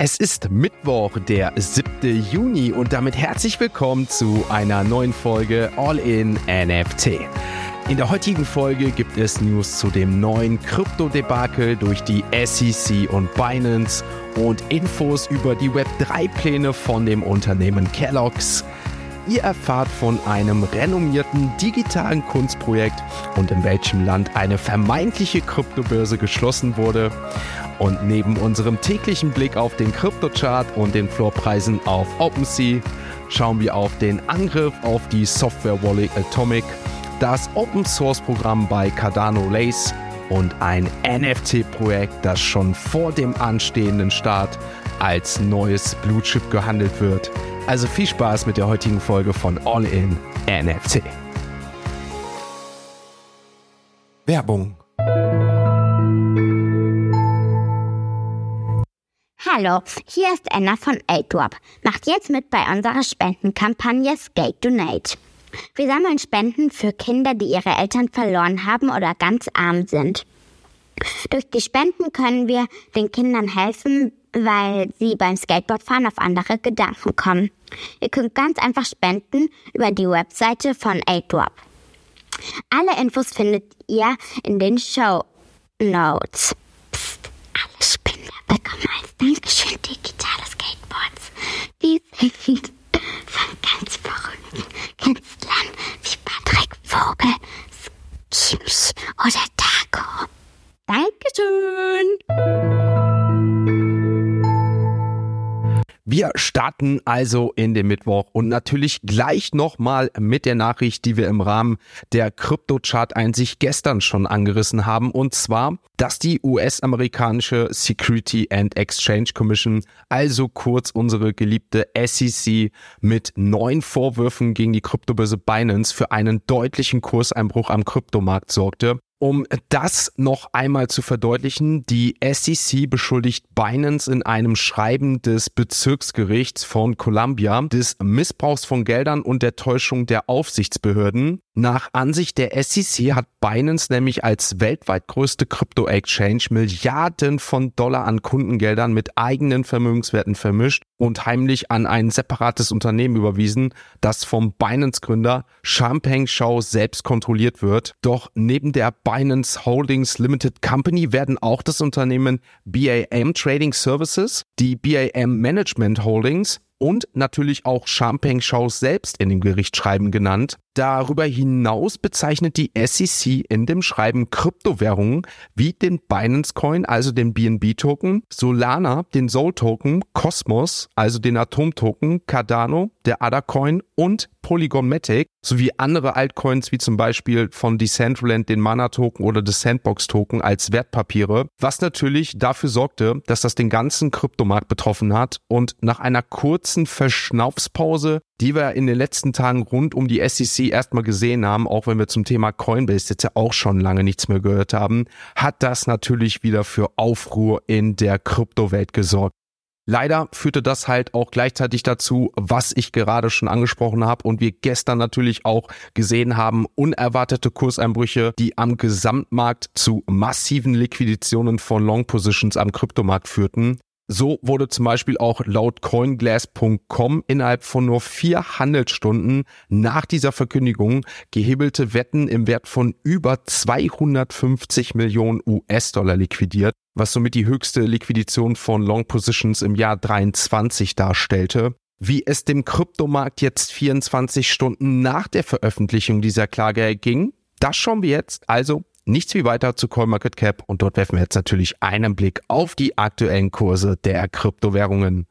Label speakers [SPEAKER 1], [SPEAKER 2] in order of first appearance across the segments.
[SPEAKER 1] Es ist Mittwoch, der 7. Juni und damit herzlich willkommen zu einer neuen Folge All in NFT. In der heutigen Folge gibt es News zu dem neuen Krypto-Debakel durch die SEC und Binance und Infos über die Web3-Pläne von dem Unternehmen Kellogg's. Ihr erfahrt von einem renommierten digitalen Kunstprojekt und in welchem Land eine vermeintliche Kryptobörse geschlossen wurde. Und neben unserem täglichen Blick auf den Kryptochart und den Floorpreisen auf OpenSea schauen wir auf den Angriff auf die Software Wallet Atomic, das Open Source Programm bei Cardano Lace und ein NFT-Projekt, das schon vor dem anstehenden Start als neues Blue Chip gehandelt wird. Also viel Spaß mit der heutigen Folge von All in NFT. Werbung
[SPEAKER 2] Hallo, hier ist Anna von AidDrop. Macht jetzt mit bei unserer Spendenkampagne Skate Donate. Wir sammeln Spenden für Kinder, die ihre Eltern verloren haben oder ganz arm sind. Durch die Spenden können wir den Kindern helfen, weil sie beim Skateboardfahren auf andere Gedanken kommen. Ihr könnt ganz einfach spenden über die Webseite von AidDrop. Alle Infos findet ihr in den Show Notes. Psst, alle Spender bekommen Dankeschön digitale Skateboards. Die sind von ganz verrückten Künstlern wie Patrick Vogel, Skimsch oder Taco. Dankeschön!
[SPEAKER 1] Wir starten also in den Mittwoch und natürlich gleich nochmal mit der Nachricht, die wir im Rahmen der Krypto-Chart-Einsicht gestern schon angerissen haben. Und zwar, dass die US-amerikanische Security and Exchange Commission, also kurz unsere geliebte SEC, mit neun Vorwürfen gegen die Kryptobörse Binance für einen deutlichen Kurseinbruch am Kryptomarkt sorgte. Um das noch einmal zu verdeutlichen, die SEC beschuldigt Binance in einem Schreiben des Bezirksgerichts von Columbia des Missbrauchs von Geldern und der Täuschung der Aufsichtsbehörden. Nach Ansicht der SEC hat Binance nämlich als weltweit größte Krypto-Exchange Milliarden von Dollar an Kundengeldern mit eigenen Vermögenswerten vermischt und heimlich an ein separates Unternehmen überwiesen, das vom Binance-Gründer Champagne Shao selbst kontrolliert wird. Doch neben der Binance Holdings Limited Company werden auch das Unternehmen BAM Trading Services, die BAM Management Holdings und natürlich auch Champagne Shows selbst in dem Gerichtsschreiben genannt. Darüber hinaus bezeichnet die SEC in dem Schreiben Kryptowährungen wie den Binance Coin, also den BNB Token, Solana, den Sol Token, Cosmos, also den Atom Token, Cardano, der ADA Coin und Polygon Matic sowie andere Altcoins wie zum Beispiel von Decentraland den Mana Token oder des Sandbox Token als Wertpapiere, was natürlich dafür sorgte, dass das den ganzen Kryptomarkt betroffen hat und nach einer kurzen Verschnaufspause die wir in den letzten Tagen rund um die SEC erstmal gesehen haben, auch wenn wir zum Thema Coinbase jetzt ja auch schon lange nichts mehr gehört haben, hat das natürlich wieder für Aufruhr in der Kryptowelt gesorgt. Leider führte das halt auch gleichzeitig dazu, was ich gerade schon angesprochen habe und wir gestern natürlich auch gesehen haben, unerwartete Kurseinbrüche, die am Gesamtmarkt zu massiven Liquidationen von Long Positions am Kryptomarkt führten. So wurde zum Beispiel auch laut coinglass.com innerhalb von nur vier Handelsstunden nach dieser Verkündigung gehebelte Wetten im Wert von über 250 Millionen US-Dollar liquidiert, was somit die höchste Liquidation von Long Positions im Jahr 23 darstellte. Wie es dem Kryptomarkt jetzt 24 Stunden nach der Veröffentlichung dieser Klage erging, das schauen wir jetzt also nichts wie weiter zu CoinMarketCap und dort werfen wir jetzt natürlich einen Blick auf die aktuellen Kurse der Kryptowährungen.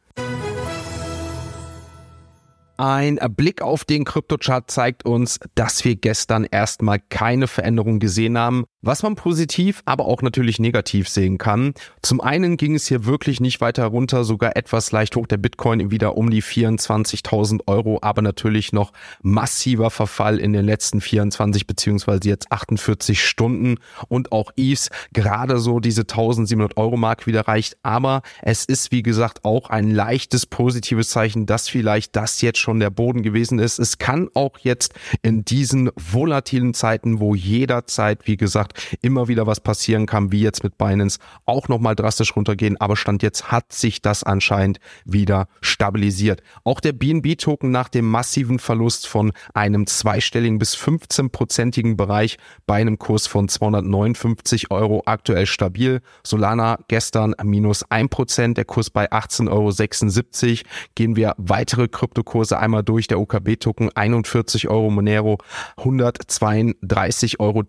[SPEAKER 1] Ein Blick auf den Kryptochart zeigt uns, dass wir gestern erstmal keine Veränderung gesehen haben, was man positiv, aber auch natürlich negativ sehen kann. Zum einen ging es hier wirklich nicht weiter runter, sogar etwas leicht hoch der Bitcoin wieder um die 24.000 Euro, aber natürlich noch massiver Verfall in den letzten 24 beziehungsweise jetzt 48 Stunden und auch ETH gerade so diese 1700 Euro Mark wieder reicht. Aber es ist wie gesagt auch ein leichtes positives Zeichen, dass vielleicht das jetzt schon der Boden gewesen ist. Es kann auch jetzt in diesen volatilen Zeiten, wo jederzeit, wie gesagt, immer wieder was passieren kann, wie jetzt mit Binance, auch nochmal drastisch runtergehen. Aber Stand jetzt hat sich das anscheinend wieder stabilisiert. Auch der BNB-Token nach dem massiven Verlust von einem zweistelligen bis 15-prozentigen Bereich bei einem Kurs von 259 Euro aktuell stabil. Solana gestern minus 1%, der Kurs bei 18,76 Euro. Gehen wir weitere Kryptokurse einmal durch. Der OKB-Token 41 Euro, Monero 132,30 Euro.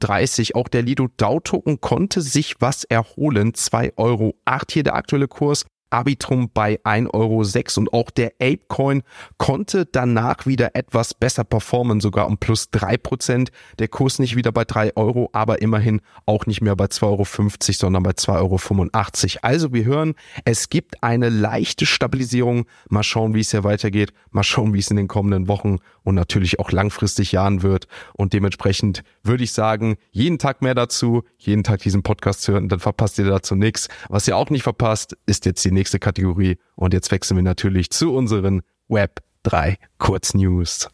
[SPEAKER 1] Auch der Lido DAO Token konnte sich was erholen. 2,08 Euro hier der aktuelle Kurs. Arbitrum bei 1,06 Euro und auch der Apecoin konnte danach wieder etwas besser performen, sogar um plus 3%. Der Kurs nicht wieder bei 3 Euro, aber immerhin auch nicht mehr bei 2,50 Euro, sondern bei 2,85 Euro. Also wir hören, es gibt eine leichte Stabilisierung. Mal schauen, wie es hier weitergeht. Mal schauen, wie es in den kommenden Wochen und natürlich auch langfristig Jahren wird. Und dementsprechend würde ich sagen, jeden Tag mehr dazu, jeden Tag diesen Podcast hören, dann verpasst ihr dazu nichts. Was ihr auch nicht verpasst, ist jetzt die nächste Kategorie. Und jetzt wechseln wir natürlich zu unseren Web 3 Kurznews.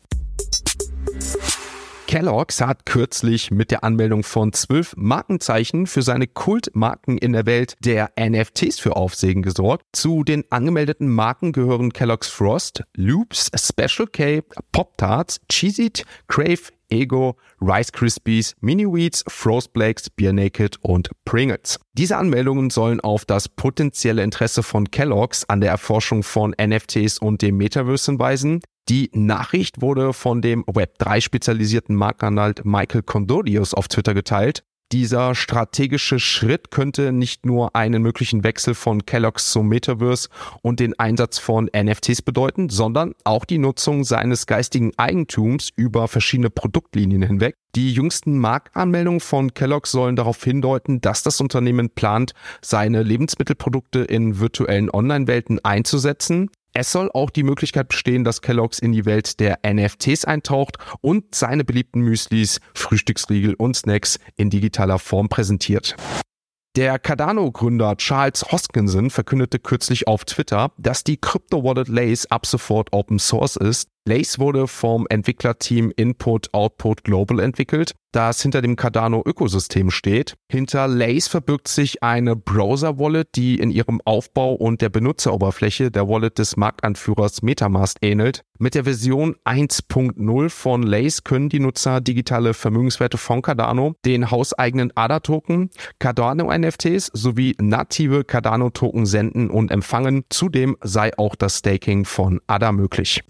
[SPEAKER 1] Kellogg's hat kürzlich mit der Anmeldung von zwölf Markenzeichen für seine Kultmarken in der Welt der NFTs für Aufsehen gesorgt. Zu den angemeldeten Marken gehören Kellogg's Frost, Loops, Special K, Pop-Tarts, Cheez-It, Crave, Ego, Rice Krispies, Mini Wheats, Frost Blakes, Beer Naked und Pringles. Diese Anmeldungen sollen auf das potenzielle Interesse von Kellogg's an der Erforschung von NFTs und dem Metaverse hinweisen. Die Nachricht wurde von dem Web3 spezialisierten Markenanwalt Michael Condodius auf Twitter geteilt. Dieser strategische Schritt könnte nicht nur einen möglichen Wechsel von Kellogg's zum Metaverse und den Einsatz von NFTs bedeuten, sondern auch die Nutzung seines geistigen Eigentums über verschiedene Produktlinien hinweg. Die jüngsten Marktanmeldungen von Kellogg's sollen darauf hindeuten, dass das Unternehmen plant, seine Lebensmittelprodukte in virtuellen Online-Welten einzusetzen. Es soll auch die Möglichkeit bestehen, dass Kellogg's in die Welt der NFTs eintaucht und seine beliebten Müslis, Frühstücksriegel und Snacks in digitaler Form präsentiert. Der Cardano-Gründer Charles Hoskinson verkündete kürzlich auf Twitter, dass die Crypto-Wallet Lace ab sofort Open Source ist Lace wurde vom Entwicklerteam Input Output Global entwickelt, das hinter dem Cardano-Ökosystem steht. Hinter Lace verbirgt sich eine Browser-Wallet, die in ihrem Aufbau und der Benutzeroberfläche der Wallet des Marktanführers Metamask ähnelt. Mit der Version 1.0 von Lace können die Nutzer digitale Vermögenswerte von Cardano, den hauseigenen ADA-Token, Cardano-NFTs sowie native Cardano-Token senden und empfangen. Zudem sei auch das Staking von ADA möglich.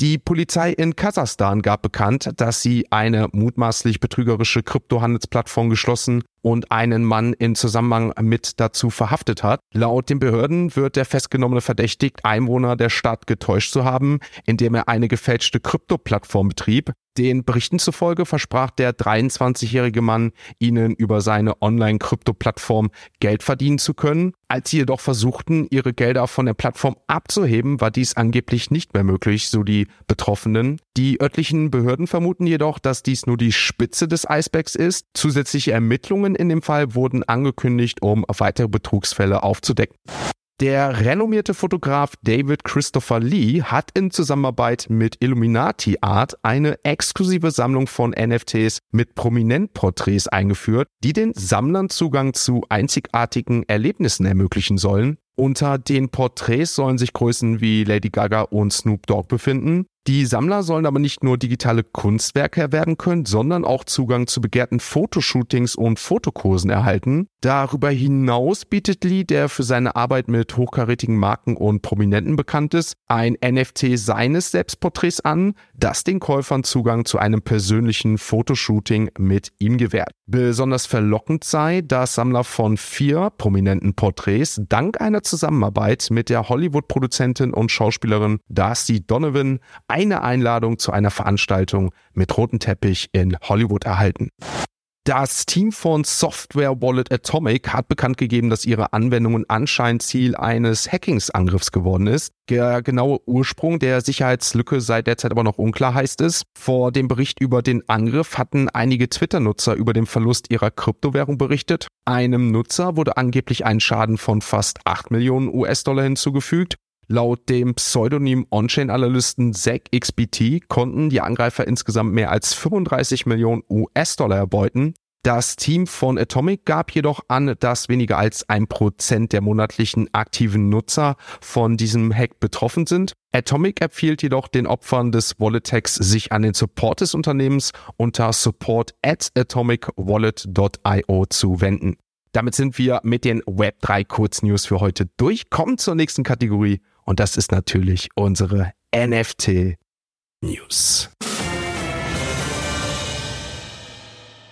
[SPEAKER 1] Die Polizei in Kasachstan gab bekannt, dass sie eine mutmaßlich betrügerische Kryptohandelsplattform geschlossen und einen Mann in Zusammenhang mit dazu verhaftet hat. Laut den Behörden wird der Festgenommene verdächtigt, Einwohner der Stadt getäuscht zu haben, indem er eine gefälschte Krypto-Plattform betrieb. Den Berichten zufolge versprach der 23-jährige Mann, ihnen über seine Online-Krypto-Plattform Geld verdienen zu können. Als sie jedoch versuchten, ihre Gelder von der Plattform abzuheben, war dies angeblich nicht mehr möglich, so die Betroffenen. Die örtlichen Behörden vermuten jedoch, dass dies nur die Spitze des Eisbergs ist. Zusätzliche Ermittlungen in dem Fall wurden angekündigt, um weitere Betrugsfälle aufzudecken. Der renommierte Fotograf David Christopher Lee hat in Zusammenarbeit mit Illuminati Art eine exklusive Sammlung von NFTs mit Prominentporträts eingeführt, die den Sammlern Zugang zu einzigartigen Erlebnissen ermöglichen sollen. Unter den Porträts sollen sich Größen wie Lady Gaga und Snoop Dogg befinden. Die Sammler sollen aber nicht nur digitale Kunstwerke erwerben können, sondern auch Zugang zu begehrten Fotoshootings und Fotokursen erhalten. Darüber hinaus bietet Lee, der für seine Arbeit mit hochkarätigen Marken und Prominenten bekannt ist, ein NFT seines Selbstporträts an, das den Käufern Zugang zu einem persönlichen Fotoshooting mit ihm gewährt. Besonders verlockend sei, dass Sammler von vier prominenten Porträts dank einer Zusammenarbeit mit der Hollywood-Produzentin und Schauspielerin Darcy Donovan eine Einladung zu einer Veranstaltung mit rotem Teppich in Hollywood erhalten. Das Team von Software Wallet Atomic hat bekannt gegeben, dass ihre Anwendungen anscheinend Ziel eines Hackingsangriffs geworden ist. Der genaue Ursprung der Sicherheitslücke sei derzeit aber noch unklar, heißt es. Vor dem Bericht über den Angriff hatten einige Twitter-Nutzer über den Verlust ihrer Kryptowährung berichtet. Einem Nutzer wurde angeblich ein Schaden von fast 8 Millionen US-Dollar hinzugefügt. Laut dem Pseudonym On-Chain-Analysten ZachXBT konnten die Angreifer insgesamt mehr als 35 Millionen US-Dollar erbeuten. Das Team von Atomic gab jedoch an, dass weniger als ein Prozent der monatlichen aktiven Nutzer von diesem Hack betroffen sind. Atomic empfiehlt jedoch den Opfern des Wallet-Hacks, sich an den Support des Unternehmens unter support at atomicwallet.io zu wenden. Damit sind wir mit den Web3 Kurznews für heute durch. Kommen zur nächsten Kategorie und das ist natürlich unsere NFT News.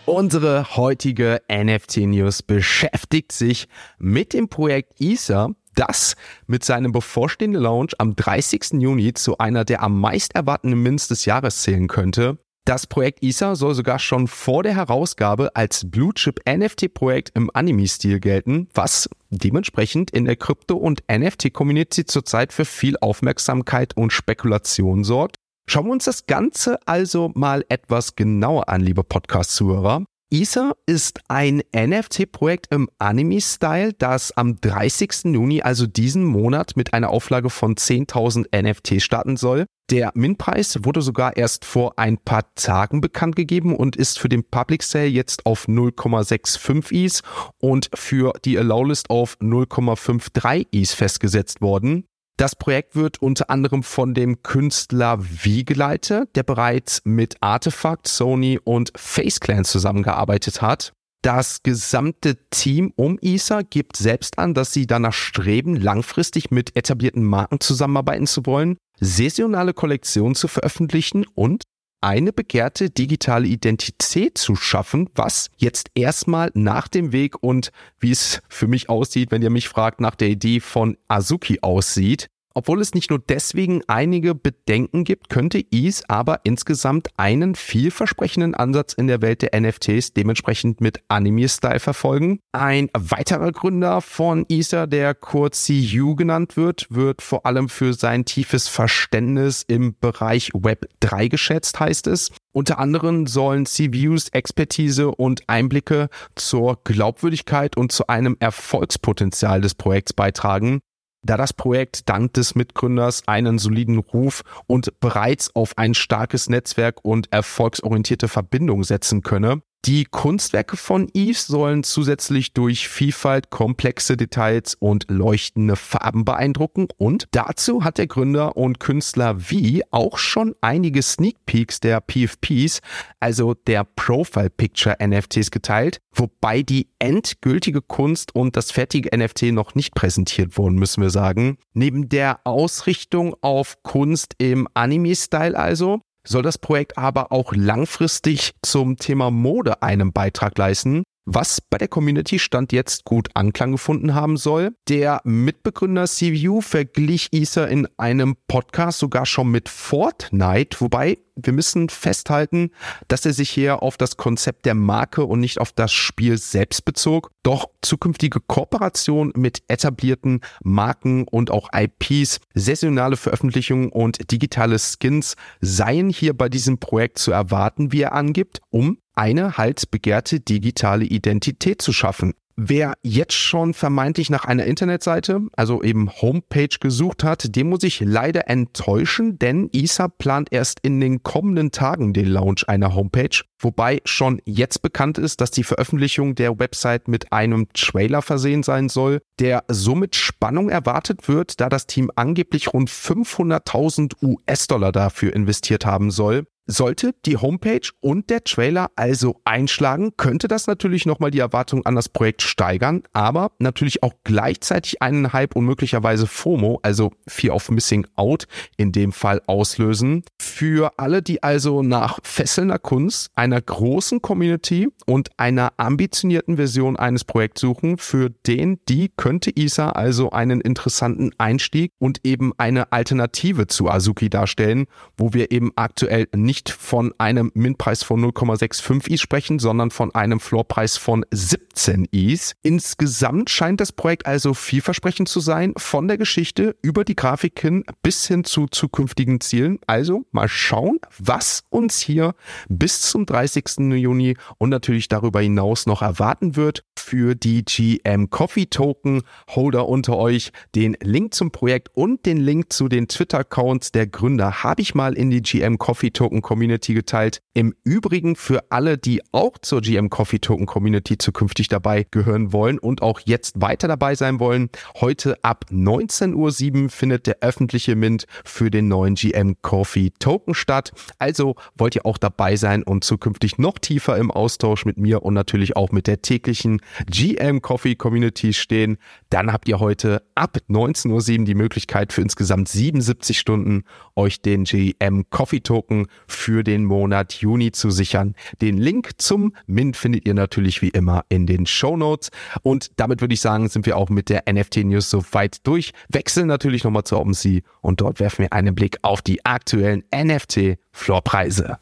[SPEAKER 1] Unsere heutige NFT-News beschäftigt sich mit dem Projekt Ether, das mit seinem bevorstehenden Launch am 30. Juni zu einer der am meist erwartenden Mints des Jahres zählen könnte. Das Projekt Ether soll sogar schon vor der Herausgabe als Blue Chip NFT-Projekt im Anime-Stil gelten, was dementsprechend in der Krypto- und NFT-Community zurzeit für viel Aufmerksamkeit und Spekulation sorgt. Schauen wir uns das Ganze also mal etwas genauer an, liebe Podcast-Zuhörer. Ether ist ein NFT-Projekt im Anime-Style, das am 30. Juni, also diesen Monat, mit einer Auflage von 10.000 NFT starten soll. Der Min-Preis wurde sogar erst vor ein paar Tagen bekannt gegeben und ist für den Public Sale jetzt auf 0,65 ETH und für die Allow-List auf 0,53 ETH festgesetzt worden. Das Projekt wird unter anderem von dem Künstler V geleitet, der bereits mit Artefact, Sony und FaceClan zusammengearbeitet hat. Das gesamte Team um Ether gibt selbst an, dass sie danach streben, langfristig mit etablierten Marken zusammenarbeiten zu wollen, saisonale Kollektionen zu veröffentlichen und eine begehrte digitale Identität zu schaffen, was jetzt erstmal nach dem Weg und wie es für mich aussieht, wenn ihr mich fragt, nach der Idee von Azuki aussieht. Obwohl es nicht nur deswegen einige Bedenken gibt, könnte ETH aber insgesamt einen vielversprechenden Ansatz in der Welt der NFTs dementsprechend mit Anime-Style verfolgen. Ein weiterer Gründer von Ether, der kurz CU genannt wird, wird vor allem für sein tiefes Verständnis im Bereich Web 3 geschätzt, heißt es. Unter anderem sollen CVUs Expertise und Einblicke zur Glaubwürdigkeit und zu einem Erfolgspotenzial des Projekts beitragen da das Projekt dank des Mitgründers einen soliden Ruf und bereits auf ein starkes Netzwerk und erfolgsorientierte Verbindung setzen könne. Die Kunstwerke von Yves sollen zusätzlich durch Vielfalt, komplexe Details und leuchtende Farben beeindrucken und dazu hat der Gründer und Künstler V auch schon einige Sneak Peeks der PFPs, also der Profile Picture NFTs geteilt, wobei die endgültige Kunst und das fertige NFT noch nicht präsentiert wurden, müssen wir sagen. Neben der Ausrichtung auf Kunst im Anime-Style also, soll das Projekt aber auch langfristig zum Thema Mode einen Beitrag leisten, was bei der Community Stand jetzt gut Anklang gefunden haben soll. Der Mitbegründer CVU verglich Ether in einem Podcast sogar schon mit Fortnite, wobei wir müssen festhalten, dass er sich hier auf das Konzept der Marke und nicht auf das Spiel selbst bezog. Doch zukünftige Kooperation mit etablierten Marken und auch IPs, saisonale Veröffentlichungen und digitale Skins seien hier bei diesem Projekt zu erwarten, wie er angibt, um eine halt begehrte digitale Identität zu schaffen. Wer jetzt schon vermeintlich nach einer Internetseite, also eben Homepage gesucht hat, dem muss ich leider enttäuschen, denn ISA plant erst in den kommenden Tagen den Launch einer Homepage, wobei schon jetzt bekannt ist, dass die Veröffentlichung der Website mit einem Trailer versehen sein soll, der somit Spannung erwartet wird, da das Team angeblich rund 500.000 US-Dollar dafür investiert haben soll. Sollte die Homepage und der Trailer also einschlagen, könnte das natürlich nochmal die Erwartung an das Projekt steigern, aber natürlich auch gleichzeitig einen Hype und möglicherweise FOMO, also Fear of Missing Out in dem Fall auslösen. Für alle, die also nach fesselnder Kunst, einer großen Community und einer ambitionierten Version eines Projekts suchen, für den, die könnte ISA also einen interessanten Einstieg und eben eine Alternative zu Azuki darstellen, wo wir eben aktuell nicht nicht von einem Min-Preis von 0,65 ETH sprechen, sondern von einem Floorpreis von 17 ETH. Insgesamt scheint das Projekt also vielversprechend zu sein, von der Geschichte über die Grafik hin bis hin zu zukünftigen Zielen. Also mal schauen, was uns hier bis zum 30. Juni und natürlich darüber hinaus noch erwarten wird für die GM Coffee Token Holder unter euch. Den Link zum Projekt und den Link zu den Twitter-Accounts der Gründer habe ich mal in die GM Coffee Token Community geteilt. Im Übrigen für alle, die auch zur GM Coffee Token Community zukünftig dabei gehören wollen und auch jetzt weiter dabei sein wollen, heute ab 19.07 Uhr findet der öffentliche Mint für den neuen GM Coffee Token statt. Also wollt ihr auch dabei sein und zukünftig noch tiefer im Austausch mit mir und natürlich auch mit der täglichen GM Coffee Community stehen, dann habt ihr heute ab 19.07 Uhr die Möglichkeit für insgesamt 77 Stunden euch den GM Coffee Token für den Monat Juni zu sichern. Den Link zum Mint findet ihr natürlich wie immer in den Show Notes. Und damit würde ich sagen, sind wir auch mit der NFT News soweit durch. Wechseln natürlich nochmal zur OpenSea und dort werfen wir einen Blick auf die aktuellen NFT Floorpreise.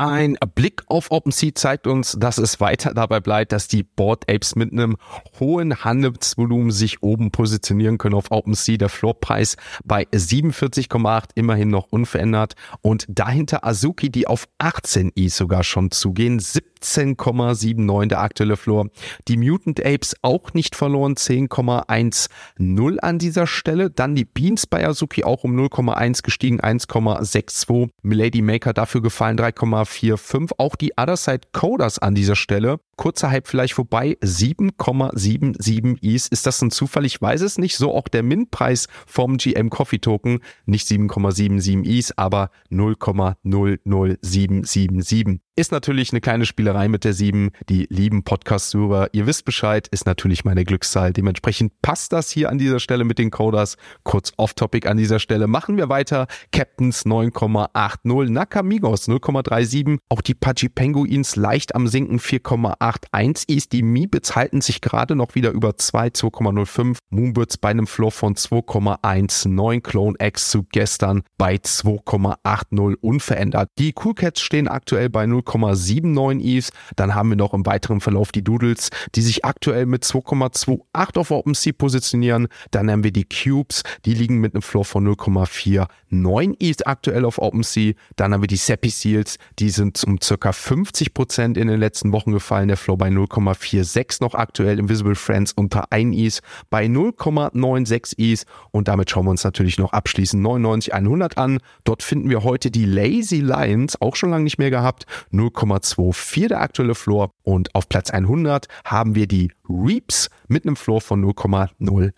[SPEAKER 1] Ein Blick auf OpenSea zeigt uns, dass es weiter dabei bleibt, dass die Board Apes mit einem hohen Handelsvolumen sich oben positionieren können auf OpenSea. Der Floorpreis bei 47,8 immerhin noch unverändert und dahinter Azuki, die auf 18 i sogar schon zugehen. 17,79 der aktuelle Floor. Die Mutant Apes auch nicht verloren, 10,10 an dieser Stelle. Dann die Beans bei Azuki auch um 0,1 gestiegen, 1,62. Milady Maker dafür gefallen, 3,4 4,45. Auch die Other Side Coders an dieser Stelle. Kurzer Hype vielleicht vorbei. 7,77 Is. Ist das ein Zufall? Ich weiß es nicht. So auch der Min-Preis vom GM Coffee Token. Nicht 7,77 Is, aber 0,00777. Ist natürlich eine kleine Spielerei mit der 7. Die lieben Podcast-Hörer, ihr wisst Bescheid, ist natürlich meine Glückszahl. Dementsprechend passt das hier an dieser Stelle mit den Coders. Kurz off-topic an dieser Stelle. Machen wir weiter. Captains 9,80, Nakamigos 0,37. Auch die Pachi Penguins leicht am Sinken 4,81 ist. Die Miebits halten sich gerade noch wieder über 2, 2,05. Moonbirds bei einem Floor von 2,19. Clone X zu gestern bei 2,80 unverändert. Die Cool Cats stehen aktuell bei 0, 2,79 Eves. Dann haben wir noch im weiteren Verlauf die Doodles, die sich aktuell mit 2,28 auf OpenSea positionieren. Dann haben wir die Cubes, die liegen mit einem Floor von 0,49 Eves aktuell auf OpenSea. Dann haben wir die Seppi Seals, die sind um circa 50 Prozent in den letzten Wochen gefallen. Der Floor bei 0,46 noch aktuell. Invisible Friends unter 1 Ease bei 0,96 Ease. Und damit schauen wir uns natürlich noch abschließend 99 100 an. Dort finden wir heute die Lazy Lions, auch schon lange nicht mehr gehabt, 0,24 der aktuelle Floor und auf Platz 100 haben wir die Reaps mit einem Floor von 0,08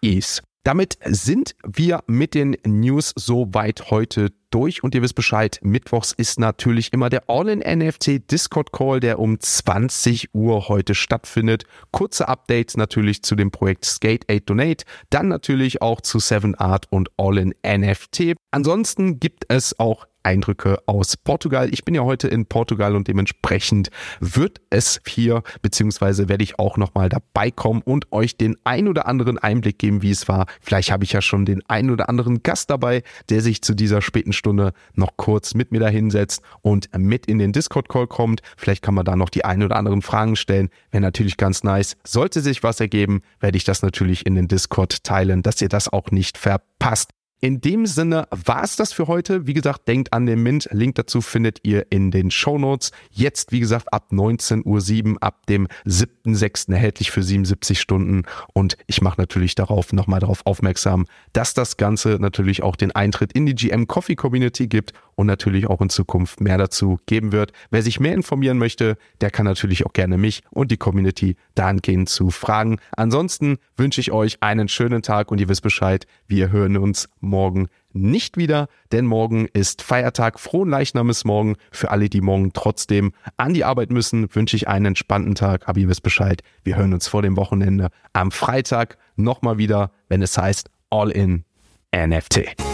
[SPEAKER 1] Is. Damit sind wir mit den News soweit heute durch und ihr wisst Bescheid, mittwochs ist natürlich immer der All-in-NFT Discord Call, der um 20 Uhr heute stattfindet. Kurze Updates natürlich zu dem Projekt Skate 8 Donate, dann natürlich auch zu 7 Art und All-in-NFT. Ansonsten gibt es auch Eindrücke aus Portugal. Ich bin ja heute in Portugal und dementsprechend wird es hier, beziehungsweise werde ich auch nochmal dabei kommen und euch den ein oder anderen Einblick geben, wie es war. Vielleicht habe ich ja schon den ein oder anderen Gast dabei, der sich zu dieser späten Stunde noch kurz mit mir da hinsetzt und mit in den Discord-Call kommt. Vielleicht kann man da noch die ein oder anderen Fragen stellen. Wäre natürlich ganz nice. Sollte sich was ergeben, werde ich das natürlich in den Discord teilen, dass ihr das auch nicht verpasst. In dem Sinne war es das für heute. Wie gesagt, denkt an den Mint. Link dazu findet ihr in den Show Notes. Jetzt, wie gesagt, ab 19.07 Uhr, ab dem 7.06. erhältlich für 77 Stunden. Und ich mache natürlich darauf nochmal darauf aufmerksam, dass das Ganze natürlich auch den Eintritt in die GM Coffee Community gibt und natürlich auch in Zukunft mehr dazu geben wird. Wer sich mehr informieren möchte, der kann natürlich auch gerne mich und die Community dahingehend zu fragen. Ansonsten wünsche ich euch einen schönen Tag und ihr wisst Bescheid, wir hören uns morgen nicht wieder, denn morgen ist Feiertag. Frohen Leichnames morgen. Für alle, die morgen trotzdem an die Arbeit müssen, wünsche ich einen entspannten Tag. Aber ihr wisst Bescheid, wir hören uns vor dem Wochenende am Freitag nochmal wieder, wenn es heißt All in NFT.